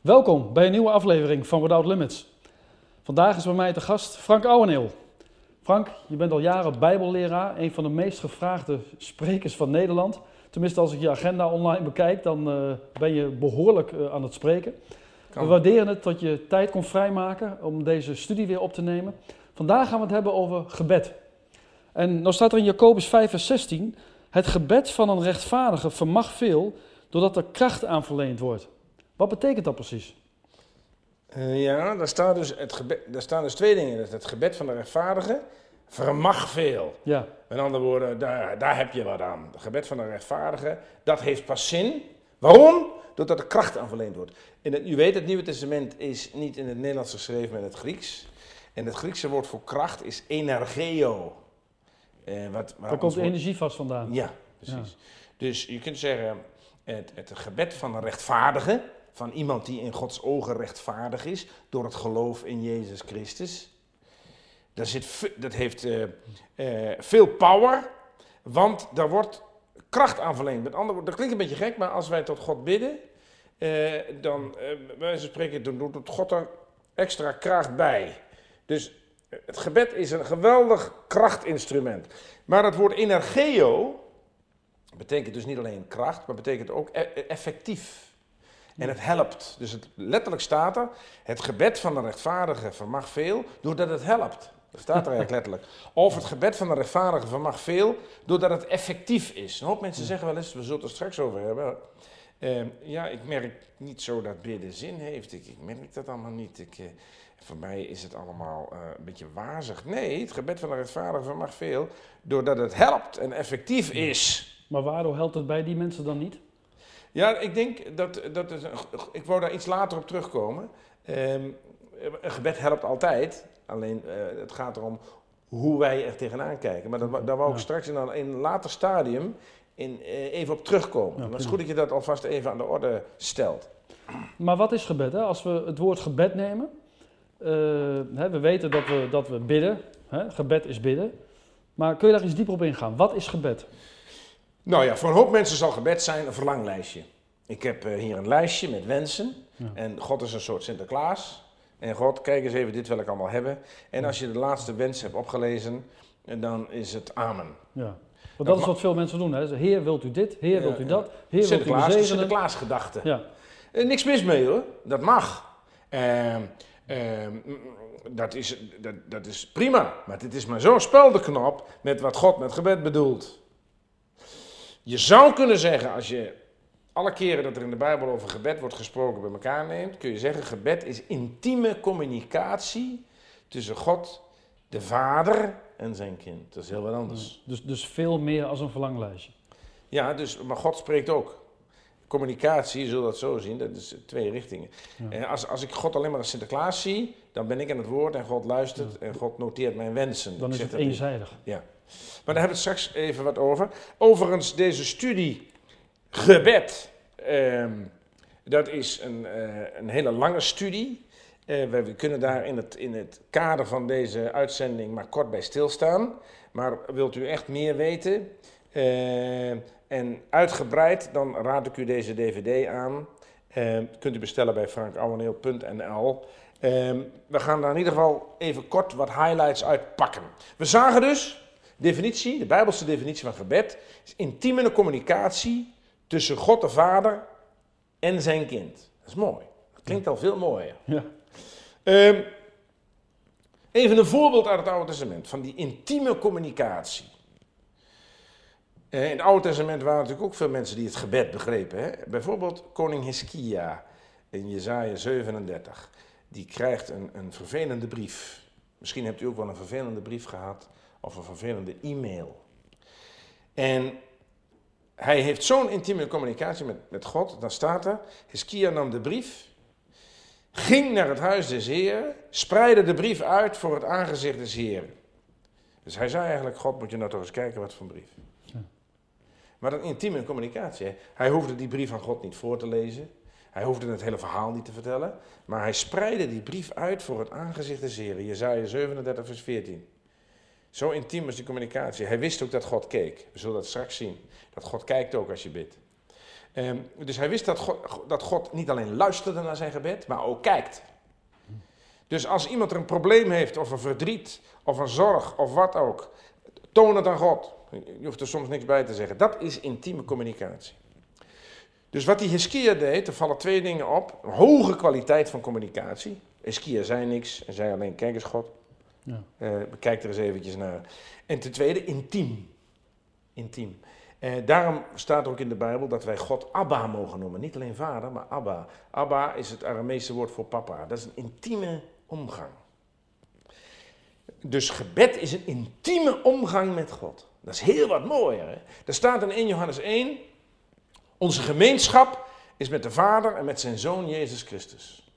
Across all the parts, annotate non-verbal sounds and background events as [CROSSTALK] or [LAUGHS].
Welkom bij een nieuwe aflevering van Without Limits. Vandaag is bij mij te gast Frank Ouweneel. Frank, je bent al jaren bijbelleraar, een van de meest gevraagde sprekers van Nederland. Tenminste, als ik je agenda online bekijk, dan uh, ben je behoorlijk uh, aan het spreken. Kan. We waarderen het dat je tijd kon vrijmaken om deze studie weer op te nemen. Vandaag gaan we het hebben over gebed. En nou staat er in Jacobus 5 vers 16, het gebed van een rechtvaardige vermag veel, doordat er kracht aan verleend wordt. Wat betekent dat precies? Uh, ja, daar, staat dus het gebed, daar staan dus twee dingen. Het gebed van de rechtvaardige vermag veel. Ja. Met andere woorden, daar, daar heb je wat aan. Het gebed van de rechtvaardige, dat heeft pas zin. Waarom? Doordat er kracht aan verleend wordt. In het, u weet, het Nieuwe Testament is niet in het Nederlands geschreven, maar in het Grieks. En het Griekse woord voor kracht is energeo. Eh, wat, Daar komt de energie vast vandaan. Ja, precies. Dus je kunt zeggen, het, het gebed van een rechtvaardige, van iemand die in Gods ogen rechtvaardig is, door het geloof in Jezus Christus. Dat, zit, dat heeft uh, uh, veel power, want daar wordt kracht aan verleend. Met andere woorden, dat klinkt een beetje gek, maar als wij tot God bidden, uh, dan, wij spreken, dan doet God er extra kracht bij. Dus het gebed is een geweldig krachtinstrument. Maar het woord energeo betekent dus niet alleen kracht, maar betekent ook e effectief. En het helpt. Dus het, letterlijk staat er, het gebed van de rechtvaardige vermag veel, doordat het helpt. Dat staat er eigenlijk letterlijk. Of het gebed van de rechtvaardige vermag veel, doordat het effectief is. Een hoop mensen zeggen wel eens, we zullen het er straks over hebben. Uh, ja, ik merk niet zo dat bidden zin heeft. Ik, ik merk dat allemaal niet. Ik, uh, voor mij is het allemaal uh, een beetje wazig. Nee, het gebed van de rechtvaardige vermag veel, doordat het helpt en effectief is. Maar waarom helpt het bij die mensen dan niet? Ja, ik denk dat, dat het, ik wou daar iets later op terugkomen. Um, een gebed helpt altijd, alleen uh, het gaat erom hoe wij er tegenaan kijken. Maar dat, daar wou ik ja. straks in een, in een later stadium in, uh, even op terugkomen. Ja, het is goed dat je dat alvast even aan de orde stelt. Maar wat is gebed? Hè? Als we het woord gebed nemen, uh, hè, we weten dat we, dat we bidden. Hè? Gebed is bidden. Maar kun je daar iets dieper op ingaan? Wat is gebed? Nou ja, voor een hoop mensen zal gebed zijn een verlanglijstje. Ik heb uh, hier een lijstje met wensen. Ja. En God is een soort Sinterklaas. En God, kijk eens even, dit wil ik allemaal hebben. En als je de laatste wens hebt opgelezen, dan is het amen. Ja. Want dat is wat veel mensen doen. Hè? Heer, wilt u dit? Heer, wilt u dat? Heer, Sinterklaas, wilt u Sinterklaas gedachte. Ja. Uh, niks mis mee hoor, dat mag. Uh, dat, is, dat, dat is prima, maar dit is maar zo'n speldenknop met wat God met gebed bedoelt. Je zou kunnen zeggen, als je alle keren dat er in de Bijbel over gebed wordt gesproken bij elkaar neemt, kun je zeggen, gebed is intieme communicatie tussen God, de Vader en zijn kind. Dat is heel wat anders. Dus, dus veel meer als een verlanglijstje. Ja, dus, maar God spreekt ook. Communicatie, je zult dat zo zien, dat is twee richtingen. Ja. En als, als ik God alleen maar als Sinterklaas zie, dan ben ik aan het woord en God luistert ja. en God noteert mijn wensen. Dan ik is het eenzijdig. Ja. Maar daar hebben we straks even wat over. Overigens, deze studie gebed, eh, dat is een, uh, een hele lange studie. Uh, we, kunnen daar in het, in het kader van deze uitzending maar kort bij stilstaan. Maar wilt u echt meer weten en uitgebreid, dan raad ik u deze dvd aan. kunt u bestellen bij frankouweneel.nl. we gaan daar in ieder geval even kort wat highlights uitpakken. We zagen dus definitie, de Bijbelse definitie van gebed, is intieme communicatie tussen God de Vader en zijn kind. Dat is mooi. Dat klinkt al veel mooier. Ja. Um, even een voorbeeld uit het Oude Testament van die intieme communicatie. Uh, in het Oude Testament waren natuurlijk ook veel mensen die het gebed begrepen. Hè? Bijvoorbeeld koning Hiskia in Jezaja 37. Die krijgt een, een vervelende brief. Misschien hebt u ook wel een vervelende brief gehad of een vervelende e-mail. En hij heeft zo'n intieme communicatie met, met God, dan staat er, Hiskia nam de brief, ging naar het huis des Heeren, spreidde de brief uit voor het aangezicht des Heeren. Dus hij zei eigenlijk, God moet je nou toch eens kijken wat voor een brief. Ja. Maar een intieme communicatie. Hè? Hij hoefde die brief aan God niet voor te lezen. Hij hoefde het hele verhaal niet te vertellen. Maar hij spreidde die brief uit voor het aangezicht des Heeren. Jezaja 37 vers 14. Zo intiem was die communicatie. Hij wist ook dat God keek. We zullen dat straks zien. Dat God kijkt ook als je bidt. Ehm, dus hij wist dat God, dat God niet alleen luisterde naar zijn gebed, maar ook kijkt. Dus als iemand er een probleem heeft, of een verdriet, of een zorg, of wat ook, toon het aan God. Je hoeft er soms niks bij te zeggen. Dat is intieme communicatie. Dus wat die Hiskia deed, er vallen twee dingen op. Hoge kwaliteit van communicatie. Hiskia zei niks en zei alleen, kijk eens God. Ja. Uh, bekijk er eens eventjes naar. En ten tweede, intiem. Intiem. Uh, daarom staat ook in de Bijbel dat wij God Abba mogen noemen. Niet alleen vader, maar Abba. Abba is het Aramese woord voor papa. Dat is een intieme omgang. Dus gebed is een intieme omgang met God. Dat is heel wat mooier. Hè? Er staat in 1 Johannes 1, onze gemeenschap is met de Vader en met zijn Zoon Jezus Christus.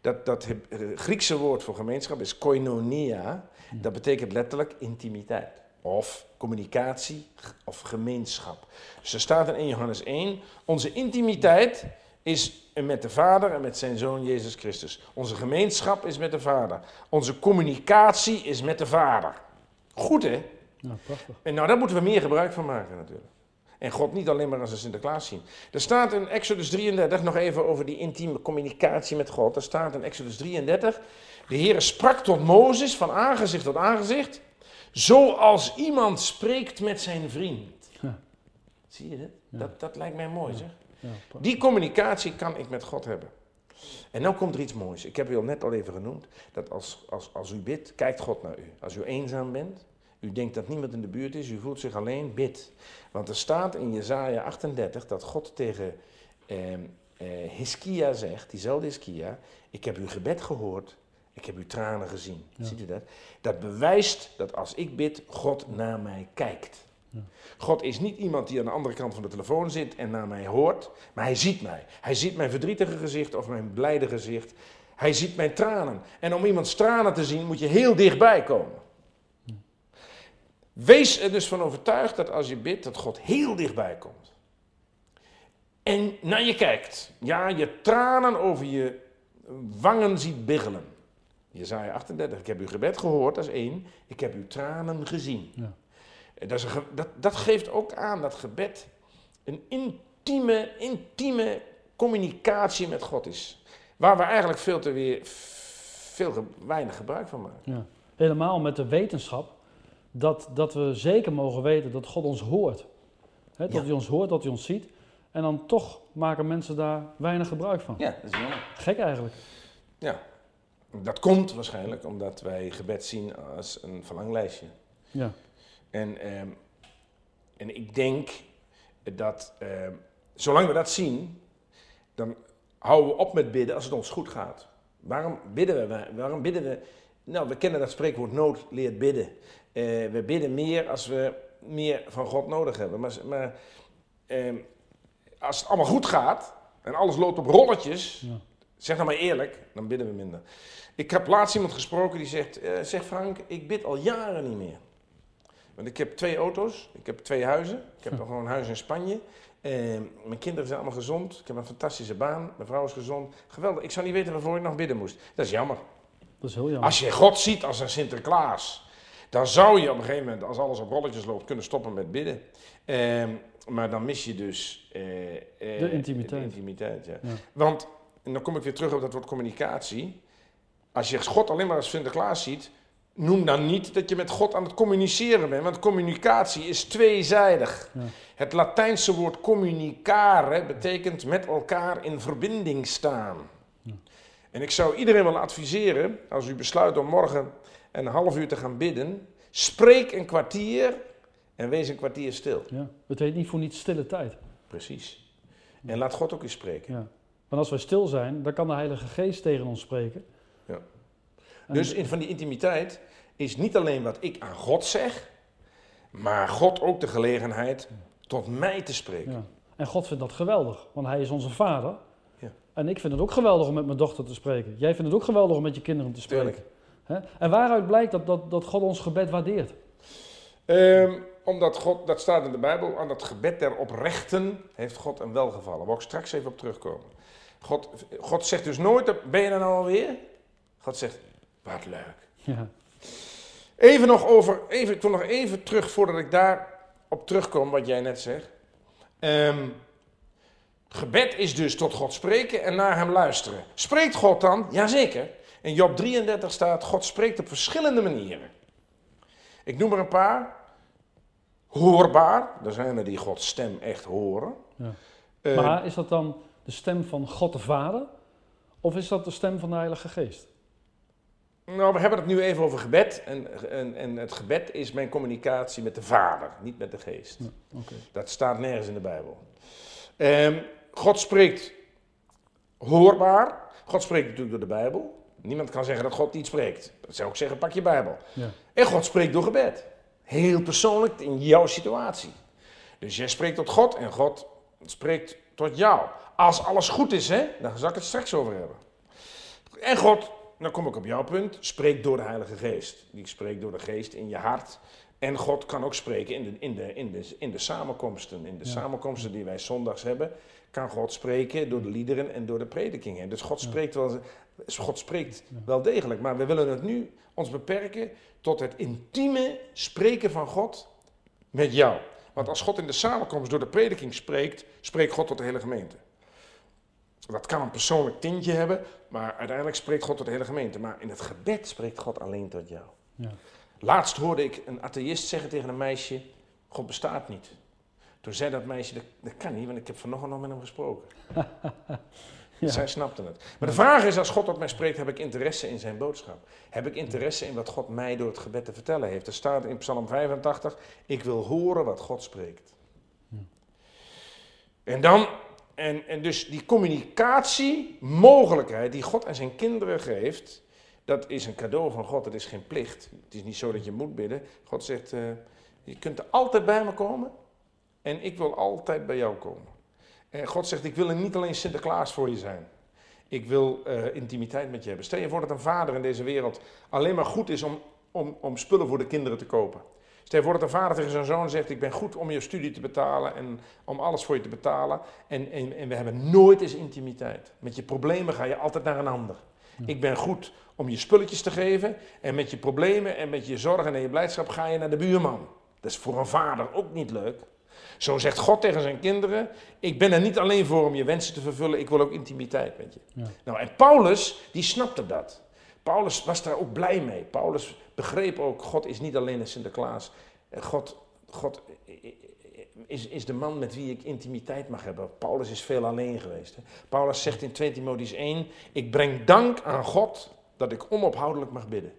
Dat, dat Griekse woord voor gemeenschap is koinonia. Dat betekent letterlijk intimiteit. Of communicatie of gemeenschap. Dus er staat in 1 Johannes 1, onze intimiteit is met de Vader en met zijn Zoon Jezus Christus. Onze gemeenschap is met de Vader. Onze communicatie is met de Vader. Goed hè? Ja, prachtig. En nou, daar moeten we meer gebruik van maken natuurlijk. En God niet alleen maar als een Sinterklaas zien. Er staat in Exodus 33, nog even over die intieme communicatie met God. Er staat in Exodus 33, de Heer sprak tot Mozes van aangezicht tot aangezicht, zoals iemand spreekt met zijn vriend. Ja. Zie je dit? Dat, dat lijkt mij mooi zeg. Die communicatie kan ik met God hebben. En dan komt er iets moois. Ik heb u al net al even genoemd, dat als, als, als u bidt, kijkt God naar u. Als u eenzaam bent, u denkt dat niemand in de buurt is, u voelt zich alleen, bid. Want er staat in Jezaja 38 dat God tegen eh, eh, Hiskia zegt, diezelfde Hiskia, ik heb uw gebed gehoord, ik heb uw tranen gezien. Ziet u dat? Dat bewijst dat als ik bid, God naar mij kijkt. God is niet iemand die aan de andere kant van de telefoon zit en naar mij hoort, maar hij ziet mij. Hij ziet mijn verdrietige gezicht of mijn blijde gezicht. Hij ziet mijn tranen. En om iemands tranen te zien moet je heel dichtbij komen. Wees er dus van overtuigd dat als je bidt, dat God heel dichtbij komt. En naar je kijkt. Ja, je tranen over je wangen ziet biggelen. Jezaja 38, ik heb uw gebed gehoord, dat is één. Ik heb uw tranen gezien. Ja. Dat, is een, dat, dat geeft ook aan dat gebed een intieme, intieme communicatie met God is. Waar we eigenlijk veel te weer, veel weinig gebruik van maken. Ja. Helemaal met de wetenschap dat, dat we zeker mogen weten dat God ons hoort. dat hij ons hoort, dat hij ons ziet. En dan toch maken mensen daar weinig gebruik van. Ja, dat is jammer. Gek eigenlijk. Ja, dat komt waarschijnlijk omdat wij gebed zien als een verlanglijstje. Ja. En, ehm, en ik denk dat ehm, zolang we dat zien, dan houden we op met bidden als het ons goed gaat. Waarom bidden we? Waarom bidden we? Nou, we kennen dat spreekwoord nood leert bidden. Eh, we bidden meer als we meer van God nodig hebben. Maar, maar ehm, als het allemaal goed gaat en alles loopt op rolletjes, ja. zeg nou maar eerlijk, dan bidden we minder. Ik heb laatst iemand gesproken die zegt, uh, zeg Frank, ik bid al jaren niet meer. Want ik heb twee auto's, ik heb twee huizen, ik heb nog gewoon een huis in Spanje. Uh, mijn kinderen zijn allemaal gezond, ik heb een fantastische baan, mijn vrouw is gezond. Geweldig, ik zou niet weten waarvoor ik nog bidden moest. Dat is jammer. Dat is heel jammer. Als je God ziet als een Sinterklaas, dan zou je op een gegeven moment, als alles op rolletjes loopt, kunnen stoppen met bidden. Ehm, maar dan mis je dus uh, uh, de intimiteit. De intimiteit ja. Want, en dan kom ik weer terug op dat woord communicatie. Als je God alleen maar als Sinterklaas ziet, noem dan niet dat je met God aan het communiceren bent. Want communicatie is tweezijdig. Ja. Het Latijnse woord communicare betekent met elkaar in verbinding staan. Ja. En ik zou iedereen willen adviseren, als u besluit om morgen en een half uur te gaan bidden, spreek een kwartier en wees een kwartier stil. Ja, het heet niet voor niets stille tijd. Precies. En laat God ook eens spreken. Ja. Want als wij stil zijn, dan kan de Heilige Geest tegen ons spreken. Ja. Dus in, van die intimiteit is niet alleen wat ik aan God zeg, maar God ook de gelegenheid tot mij te spreken. Ja. En God vindt dat geweldig, want Hij is onze Vader. Ja. En ik vind het ook geweldig om met mijn dochter te spreken. Jij vindt het ook geweldig om met je kinderen te spreken. En waaruit blijkt dat, dat, dat God ons gebed waardeert? Um, omdat God, dat staat in de Bijbel, aan dat gebed der oprechten heeft God een welgevallen. Waar ik straks even op terugkomen. God, God zegt dus nooit, ben je er nou alweer? God zegt, wat leuk. Ja. Even nog over, even, ik wil nog even terug voordat ik daar op terugkom, wat jij net zegt. Um, Gebed is dus tot God spreken en naar hem luisteren. Spreekt God dan? Jazeker. In Job 33 staat, God spreekt op verschillende manieren. Ik noem er een paar. Hoorbaar, er zijn er die Gods stem echt horen. Ja. Eh, maar is dat dan de stem van God de Vader? Of is dat de stem van de Heilige Geest? Nou, we hebben het nu even over gebed. En, en, en het gebed is mijn communicatie met de Vader, niet met de Geest. Ja. Dat staat nergens in de Bijbel. Ehm, God spreekt hoorbaar. God spreekt natuurlijk door de Bijbel. Niemand kan zeggen dat God niet spreekt. Dat zou ik zeggen, pak je Bijbel. Ja. En God spreekt door gebed. Heel persoonlijk in jouw situatie. Dus jij spreekt tot God en God spreekt tot jou. Als alles goed is, hè, daar zal ik het straks over hebben. En God, dan kom ik op jouw punt, spreekt door de Heilige Geest. Die spreekt door de Geest in je hart. En God kan ook spreken in de, in de, in de, in de samenkomsten. In de Ja. samenkomsten die wij zondags hebben, kan God spreken door de liederen en door de predikingen. Dus God spreekt wel, God spreekt wel degelijk. Maar we willen het nu ons beperken tot het intieme spreken van God met jou. Want als God in de samenkomst door de prediking spreekt, spreekt God tot de hele gemeente. Dat kan een persoonlijk tintje hebben, maar uiteindelijk spreekt God tot de hele gemeente. Maar in het gebed spreekt God alleen tot jou. Ja. Laatst hoorde ik een atheïst zeggen tegen een meisje: God bestaat niet. Toen zei dat meisje: Dat, dat kan niet, want ik heb vanochtend nog met hem gesproken. [LAUGHS] Ja. Zij snapte het. Maar de vraag is: als God tot mij spreekt, heb ik interesse in zijn boodschap? Heb ik interesse in wat God mij door het gebed te vertellen heeft? Er staat in Psalm 85: Ik wil horen wat God spreekt. En dan, en, en dus die communicatiemogelijkheid die God aan zijn kinderen geeft, dat is een cadeau van God, het is geen plicht. Het is niet zo dat je moet bidden. God zegt, eh, je kunt er altijd bij me komen en ik wil altijd bij jou komen. En God zegt, ik wil er niet alleen Sinterklaas voor je zijn. Ik wil eh, intimiteit met je hebben. Stel je voor dat een vader in deze wereld alleen maar goed is om, om, om spullen voor de kinderen te kopen. Stel je voor dat een vader tegen zijn zoon zegt, ik ben goed om je studie te betalen en om alles voor je te betalen. En, en, en we hebben nooit eens intimiteit. Met je problemen ga je altijd naar een ander. Ik ben goed om je spulletjes te geven en met je problemen en met je zorgen en je blijdschap ga je naar de buurman. Dat is voor een vader ook niet leuk. Zo zegt God tegen zijn kinderen: Ik ben er niet alleen voor om je wensen te vervullen, ik wil ook intimiteit met je. Ja. Nou, en Paulus, die snapte dat. Paulus was daar ook blij mee. Paulus begreep ook: God is niet alleen een Sinterklaas. Eh, God, God is, is de man met wie ik intimiteit mag hebben. Paulus is veel alleen geweest. Hè. Paulus zegt in 2 Timotheüs 1: Ik breng dank aan God dat ik onophoudelijk mag bidden.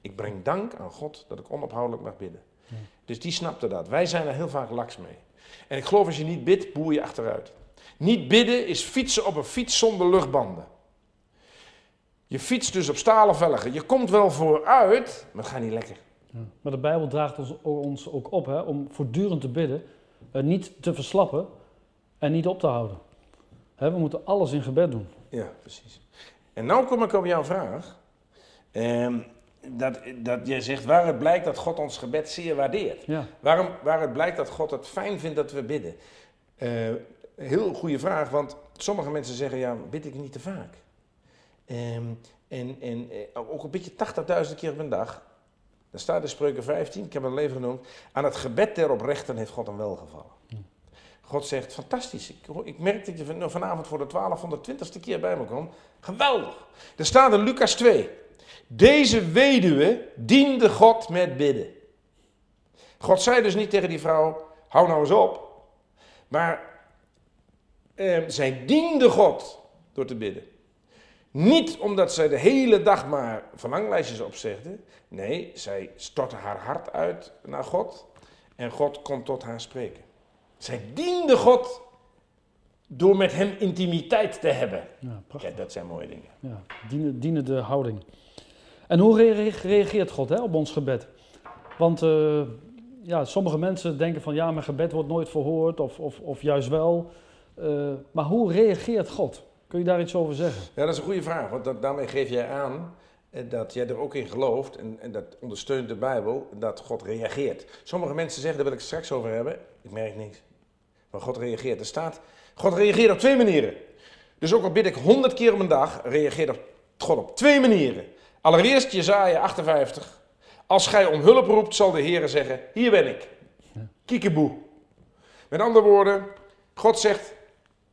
Ik breng dank aan God dat ik onophoudelijk mag bidden. Dus die snapte dat. Wij zijn er heel vaak laks mee. En ik geloof als je niet bidt, boer je achteruit. Niet bidden is fietsen op een fiets zonder luchtbanden. Je fietst dus op stalen velgen. Je komt wel vooruit, maar het gaat niet lekker. Ja. Maar de Bijbel draagt ons, ons ook op hè, om voortdurend te bidden, eh, niet te verslappen en niet op te houden. Hè, we moeten alles in gebed doen. Ja, precies. En nou kom ik op jouw vraag. Ehm, dat, dat jij zegt waaruit blijkt dat God ons gebed zeer waardeert. Ja, Waarom, waaruit blijkt dat God het fijn vindt dat we bidden? Eh, heel goede vraag, want sommige mensen zeggen, ja, bid ik niet te vaak? Ehm, en en eh, ook een beetje 80.000 keer op een dag. Daar staat in Spreuken 15, ik heb het al even genoemd. Aan het gebed der oprechten heeft God een welgevallen. God zegt, fantastisch, ik, ik merk dat je van- vanavond voor de 1220ste keer bij me komt. Geweldig. Er staat in Lucas 2. Deze weduwe diende God met bidden. God zei dus niet tegen die vrouw, hou nou eens op. Maar eh, zij diende God door te bidden. Niet omdat zij de hele dag maar verlanglijstjes opzegde. Nee, zij stortte haar hart uit naar God. En God kon tot haar spreken. Zij diende God door met hem intimiteit te hebben. ja prachtig. Kijk, dat zijn mooie dingen. Ja, dienen, dienende houding. En hoe rea- reageert God hè, op ons gebed? Want eh, ja, sommige mensen denken van ja, mijn gebed wordt nooit verhoord of, of, of juist wel. Eh, maar hoe reageert God? Kun je daar iets over zeggen? Ja, dat is een goede vraag, want dat, daarmee geef jij aan eh, dat jij er ook in gelooft, en, en dat ondersteunt de Bijbel, dat God reageert. Sommige mensen zeggen, daar wil ik het straks over hebben, ik merk niks. Maar God reageert. Er staat, God reageert op twee manieren. Dus ook al bid ik honderd keer op een dag, reageert God op twee manieren. Allereerst Jezaja 58. Als gij om hulp roept, zal de Heer zeggen, hier ben ik. Kiekeboe. Met andere woorden, God zegt,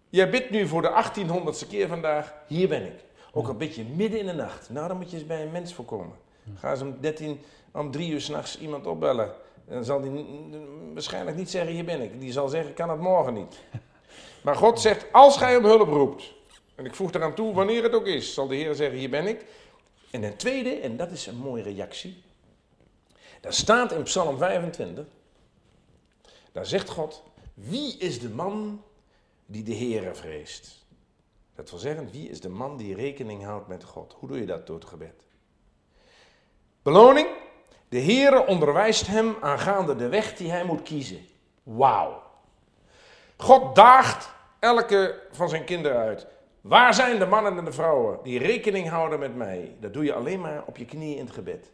Jij bidt nu voor de 1800ste keer vandaag. Hier ben ik. Ook een beetje midden in de nacht. Nou, dan moet je eens bij een mens voorkomen. Ga eens om 13, om 3 uur s'nachts iemand opbellen. Dan zal die waarschijnlijk niet zeggen, hier ben ik. Die zal zeggen, kan het morgen niet. [LAUGHS] Maar God zegt, als gij om hulp roept. En ik voeg eraan toe, wanneer het ook is, zal de Heer zeggen, hier ben ik. En een tweede, en dat is een mooie reactie. Daar staat in Psalm 25. Daar zegt God, wie is de man die de Heere vreest? Dat wil zeggen, wie is de man die rekening houdt met God? Hoe doe je dat door het gebed? Beloning, de Heere onderwijst hem aangaande de weg die hij moet kiezen. Wauw. God daagt elke van zijn kinderen uit. Waar zijn de mannen en de vrouwen die rekening houden met mij? Dat doe je alleen maar op je knieën in het gebed.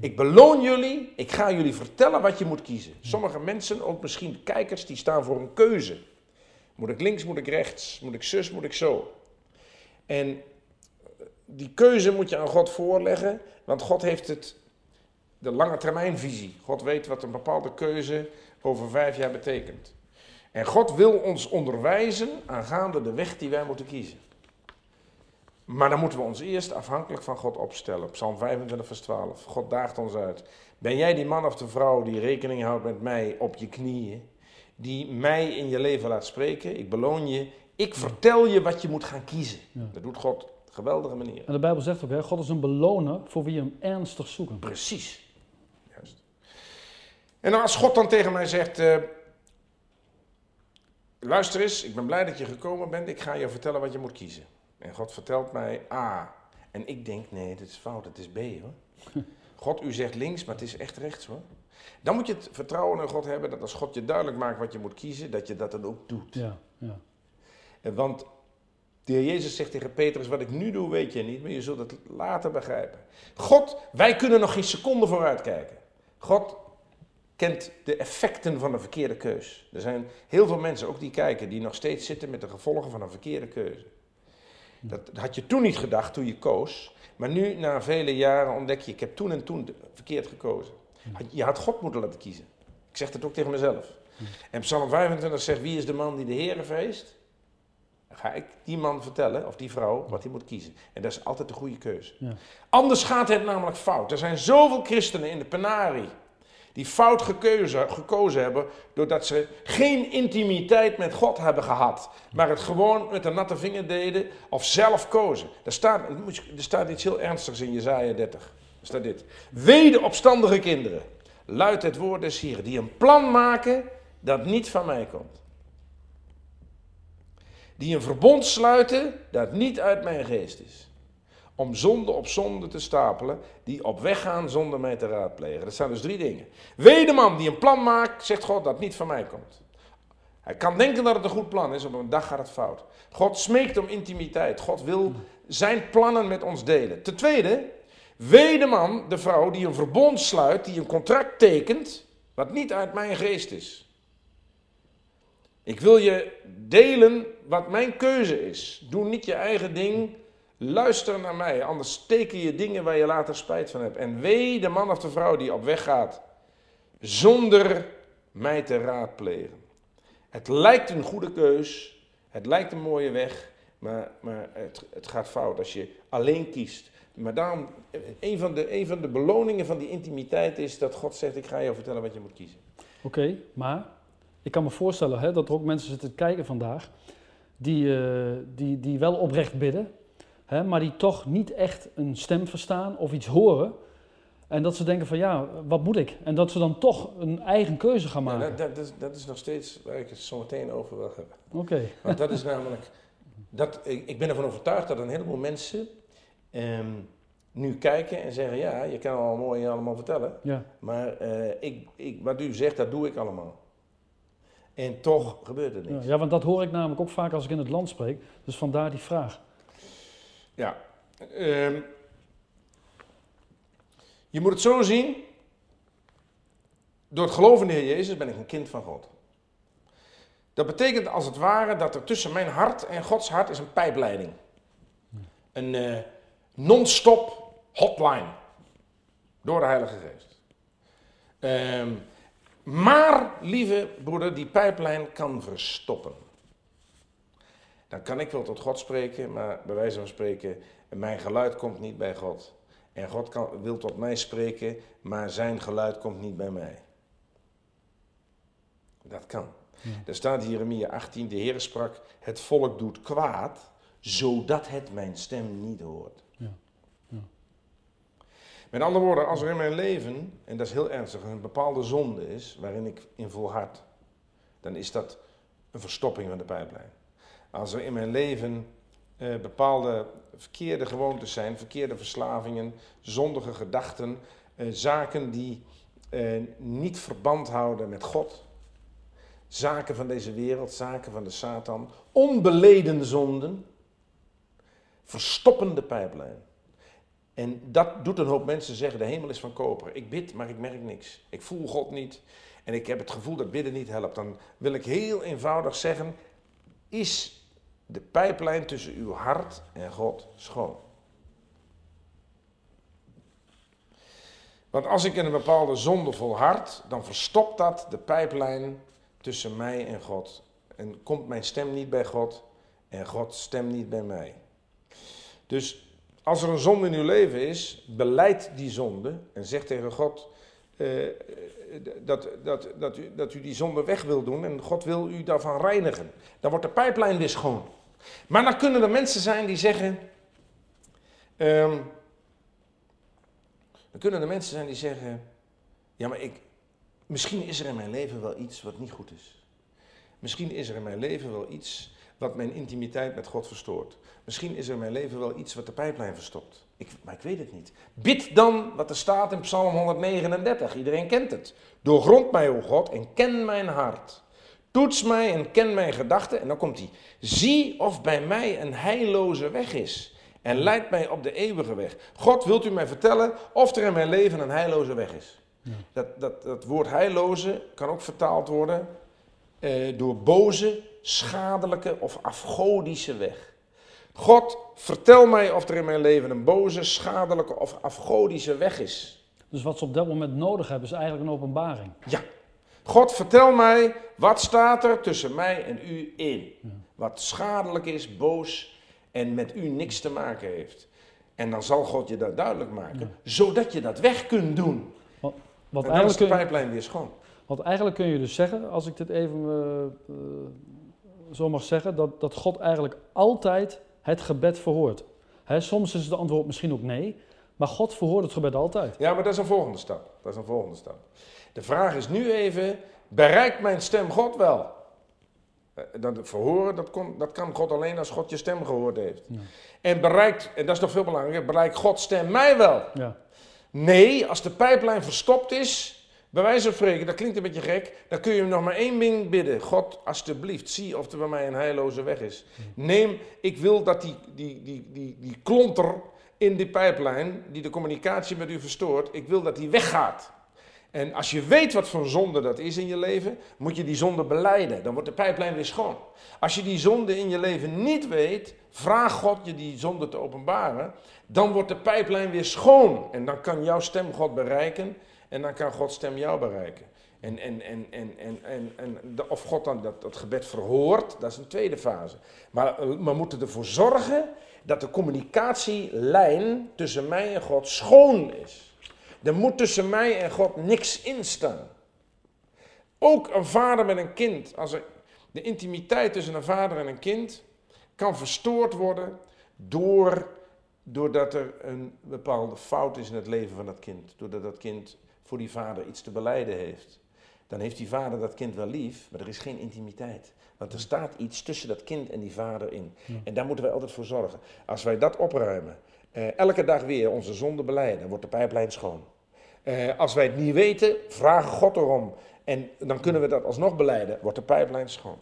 Ik beloon jullie, ik ga jullie vertellen wat je moet kiezen. Sommige mensen, ook misschien kijkers, die staan voor een keuze. Moet ik links, moet ik rechts, moet ik zus, moet ik zo. En die keuze moet je aan God voorleggen, want God heeft het, de lange termijnvisie. God weet wat een bepaalde keuze over vijf jaar betekent. En God wil ons onderwijzen aangaande de weg die wij moeten kiezen. Maar dan moeten we ons eerst afhankelijk van God opstellen. Psalm 25, vers 12. God daagt ons uit. Ben jij die man of de vrouw die rekening houdt met mij op je knieën? Die mij in je leven laat spreken? Ik beloon je. Ik vertel je wat je moet gaan kiezen. Dat doet God op geweldige manier. En de Bijbel zegt ook, hè, God is een beloner voor wie hem ernstig zoeken. Precies. Juist. En als God dan tegen mij zegt... Uh, luister eens, ik ben blij dat je gekomen bent. Ik ga je vertellen wat je moet kiezen. En God vertelt mij A. En ik denk, nee, dit is fout, het is B hoor. [LAUGHS] God, u zegt links, maar het is echt rechts hoor. Dan moet je het vertrouwen in God hebben dat als God je duidelijk maakt wat je moet kiezen, dat je dat dan ook doet. Ja, ja. Want de heer Jezus zegt tegen Petrus, wat ik nu doe weet je niet, maar je zult het later begrijpen. God, wij kunnen nog geen seconde vooruit kijken. God kent de effecten van een verkeerde keus. Er zijn heel veel mensen, ook die kijken, die nog steeds zitten met de gevolgen van een verkeerde keuze. Dat had je toen niet gedacht toen je koos. Maar nu, na vele jaren, ontdek je, ik heb toen en toen verkeerd gekozen. Je had God moeten laten kiezen. Ik zeg dat ook tegen mezelf. En Psalm 25 zegt, wie is de man die de Heer vreest? Dan ga ik die man vertellen, of die vrouw, wat hij moet kiezen. En dat is altijd de goede keuze. Ja. Anders gaat het namelijk fout. Er zijn zoveel christenen in de penarie die fout gekozen hebben doordat ze geen intimiteit met God hebben gehad, maar het gewoon met een natte vinger deden of zelf kozen. Er staat, er staat iets heel ernstigs in Jezaja 30. Er staat dit. Wede opstandige kinderen, luidt het woord des Hier, die een plan maken dat niet van mij komt. Die een verbond sluiten dat niet uit mijn geest is om zonde op zonde te stapelen, die op weg gaan zonder mij te raadplegen. Dat zijn dus drie dingen. Wedeman die een plan maakt, zegt God dat niet van mij komt. Hij kan denken dat het een goed plan is, op een dag gaat het fout. God smeekt om intimiteit. God wil zijn plannen met ons delen. Ten tweede, wedeman, de vrouw die een verbond sluit, die een contract tekent, wat niet uit mijn geest is. Ik wil je delen wat mijn keuze is. Doe niet je eigen ding Luister naar mij, anders steken je dingen waar je later spijt van hebt. En wee de man of de vrouw die op weg gaat zonder mij te raadplegen. Het lijkt een goede keus, het lijkt een mooie weg, maar, maar het, gaat fout als je alleen kiest. Maar daarom, een van, de, een van de beloningen van die intimiteit is dat God zegt, ik ga je vertellen wat je moet kiezen. Oké, maar ik kan me voorstellen hè, dat er ook mensen zitten kijken vandaag die, uh, die, die wel oprecht bidden, hè, maar die toch niet echt een stem verstaan of iets horen. En dat ze denken van ja, wat moet ik? En dat ze dan toch een eigen keuze gaan maken. Ja, dat, dat, is, dat, is, nog steeds waar ik het zo meteen over wil hebben. Oké. Want dat is namelijk, dat, ik, ik ben ervan overtuigd dat een heleboel mensen ehm, nu kijken en zeggen ja, je kan al mooi allemaal vertellen. Ja. Maar uh, ik, ik, wat u zegt, dat doe ik allemaal. En toch gebeurt er niks. Ja, ja, want dat hoor ik namelijk ook vaak als ik in het land spreek. Dus vandaar die vraag. Ja. Um, je moet het zo zien. Door het geloven in de Heer Jezus ben ik een kind van God. Dat betekent als het ware dat er tussen mijn hart en Gods hart is een pijpleiding. Een uh, non-stop hotline. Door de Heilige Geest. Um, maar, lieve broeder, die pijplijn kan verstoppen. Dan kan ik wel tot God spreken, maar bij wijze van spreken, mijn geluid komt niet bij God. En God kan, wil tot mij spreken, maar zijn geluid komt niet bij mij. Dat kan. Ja. Er staat in Jeremia 18, de Heer sprak, het volk doet kwaad, zodat het mijn stem niet hoort. Ja. Ja. Met andere woorden, als er in mijn leven, en dat is heel ernstig, een bepaalde zonde is, waarin ik in volhard, dan is dat een verstopping van de pijplijn. Als er in mijn leven eh, bepaalde verkeerde gewoontes zijn, verkeerde verslavingen, zondige gedachten, eh, zaken die eh, niet verband houden met God, zaken van deze wereld, zaken van de Satan, onbeleden zonden, verstoppende pijplijn. En dat doet een hoop mensen zeggen, de hemel is van koper. Ik bid, maar ik merk niks. Ik voel God niet. En ik heb het gevoel dat bidden niet helpt. Dan wil ik heel eenvoudig zeggen, is de pijplijn tussen uw hart en God schoon? Want als ik in een bepaalde zonde volhard, dan verstopt dat de pijplijn tussen mij en God. En komt mijn stem niet bij God en Gods stem niet bij mij. Dus als er een zonde in uw leven is, beleid die zonde en zeg tegen God uh, dat, dat, dat, u, dat u die zonde weg wil doen en God wil u daarvan reinigen. Dan wordt de pijplijn weer schoon. Maar dan kunnen er mensen zijn die zeggen. Um, dan kunnen er mensen zijn die zeggen. Ja, maar ik, misschien is er in mijn leven wel iets wat niet goed is. Misschien is er in mijn leven wel iets wat mijn intimiteit met God verstoort. Misschien is er in mijn leven wel iets wat de pijplijn verstopt. Ik, maar ik weet het niet. Bid dan wat er staat in Psalm 139. Iedereen kent het. Doorgrond mij, o God, en ken mijn hart. Toets mij en ken mijn gedachten. En dan komt hij. Zie of bij mij een heilloze weg is. En leid mij op de eeuwige weg. God, wilt u mij vertellen of er in mijn leven een heilloze weg is? Ja. Dat, dat, dat woord heilloze kan ook vertaald worden eh, door boze, schadelijke of afgodische weg. God, vertel mij of er in mijn leven een boze, schadelijke of afgodische weg is. Dus wat ze op dat moment nodig hebben is eigenlijk een openbaring. Ja. God, vertel mij, wat staat er tussen mij en u in? Wat schadelijk is, boos en met u niks te maken heeft. En dan zal God je dat duidelijk maken, zodat je dat weg kunt doen. Wat, wat en dan is de pijplijn weer schoon. Want eigenlijk kun je dus zeggen, als ik dit even uh, zo mag zeggen, dat, dat God eigenlijk altijd het gebed verhoort. Hè, soms is het antwoord misschien ook nee, maar God verhoort het gebed altijd. Ja, maar dat is een volgende stap. Dat is een volgende stap. De vraag is nu even, bereikt mijn stem God wel? Eh, dat verhoren, dat, kon, dat kan God alleen als God je stem gehoord heeft. Ja. En bereikt, en dat is nog veel belangrijker, bereikt Gods stem mij wel? Ja. Nee, als de pijplijn verstopt is, bij wijze van spreken, dat klinkt een beetje gek, dan kun je nog maar één ding bidden. God, alstublieft, zie of er bij mij een heilloze weg is. Neem, ik wil dat die, die, die, die, die klonter in die pijplijn, die de communicatie met u verstoort, ik wil dat die weggaat. En als je weet wat voor zonde dat is in je leven, moet je die zonde beleiden. Dan wordt de pijplijn weer schoon. Als je die zonde in je leven niet weet, vraag God je die zonde te openbaren. Dan wordt de pijplijn weer schoon. En dan kan jouw stem God bereiken. En dan kan Gods stem jou bereiken. En, en, en, en, en, en, en of God dan dat, dat gebed verhoort, dat is een tweede fase. Maar we moeten ervoor zorgen dat de communicatielijn tussen mij en God schoon is. Er moet tussen mij en God niks in staan. Ook een vader met een kind, als er de intimiteit tussen een vader en een kind kan verstoord worden door, doordat er een bepaalde fout is in het leven van dat kind. Doordat dat kind voor die vader iets te beleiden heeft. Dan heeft die vader dat kind wel lief, maar er is geen intimiteit. Want er staat iets tussen dat kind en die vader in. En daar moeten wij altijd voor zorgen. Als wij dat opruimen, eh, elke dag weer onze zonde beleiden, wordt de pijplijn schoon. Eh, als wij het niet weten, vragen God erom. En dan kunnen we dat alsnog beleiden, wordt de pijplijn schoon.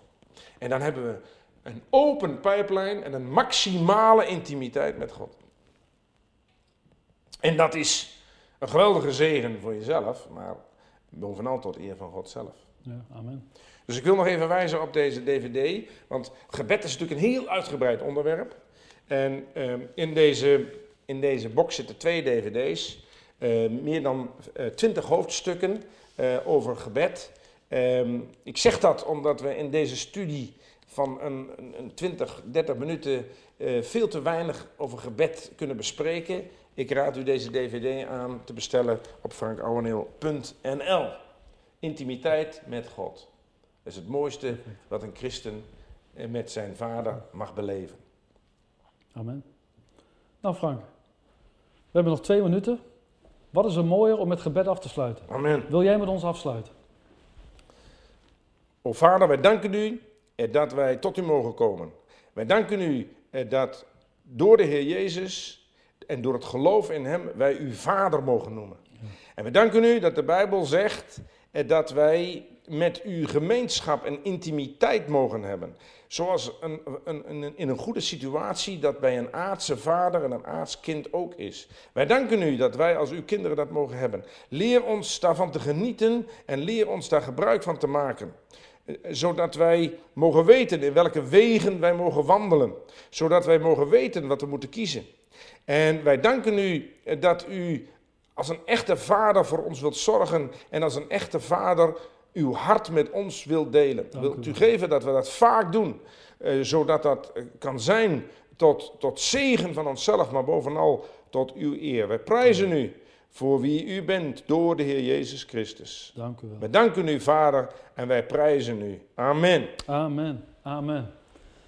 En dan hebben we een open pijplijn en een maximale intimiteit met God. En dat is een geweldige zegen voor jezelf, maar bovenal tot eer van God zelf. Ja, amen. Dus ik wil nog even wijzen op deze DVD, want gebed is natuurlijk een heel uitgebreid onderwerp. En ehm, in, deze, in deze box zitten twee DVD's, uh, meer dan uh, twintig hoofdstukken uh, over gebed. Ehm, ik zeg dat omdat we in deze studie van een, een, een 20, 30 minuten eh, veel te weinig over gebed kunnen bespreken. Ik raad u deze dvd aan te bestellen op frankouweneel.nl. Intimiteit met God. Dat is het mooiste wat een christen eh, met zijn vader mag beleven. Amen. Nou Frank, we hebben nog twee minuten. Wat is er mooier om met gebed af te sluiten? Amen. Wil jij met ons afsluiten? O Vader, wij danken u eh, dat wij tot u mogen komen. Wij danken u eh, dat door de Heer Jezus en door het geloof in Hem wij u Vader mogen noemen. En we danken u dat de Bijbel zegt eh, dat wij met u gemeenschap en intimiteit mogen hebben. Zoals een, een, een, in een goede situatie dat bij een aardse vader en een aards kind ook is. Wij danken u dat wij als uw kinderen dat mogen hebben. Leer ons daarvan te genieten en leer ons daar gebruik van te maken. Eh, Zodat wij mogen weten in welke wegen wij mogen wandelen. Zodat wij mogen weten wat we moeten kiezen. En wij danken u eh, dat u als een echte vader voor ons wilt zorgen en als een echte vader uw hart met ons wilt delen. Dank wilt u geven dat we dat vaak doen, eh, zodat dat eh, kan zijn tot, tot zegen van onszelf, maar bovenal tot uw eer. Wij prijzen u voor wie u bent door de Heer Jezus Christus. Dank u wel. Wij danken u, Vader, en wij prijzen u. Amen. Amen. Amen.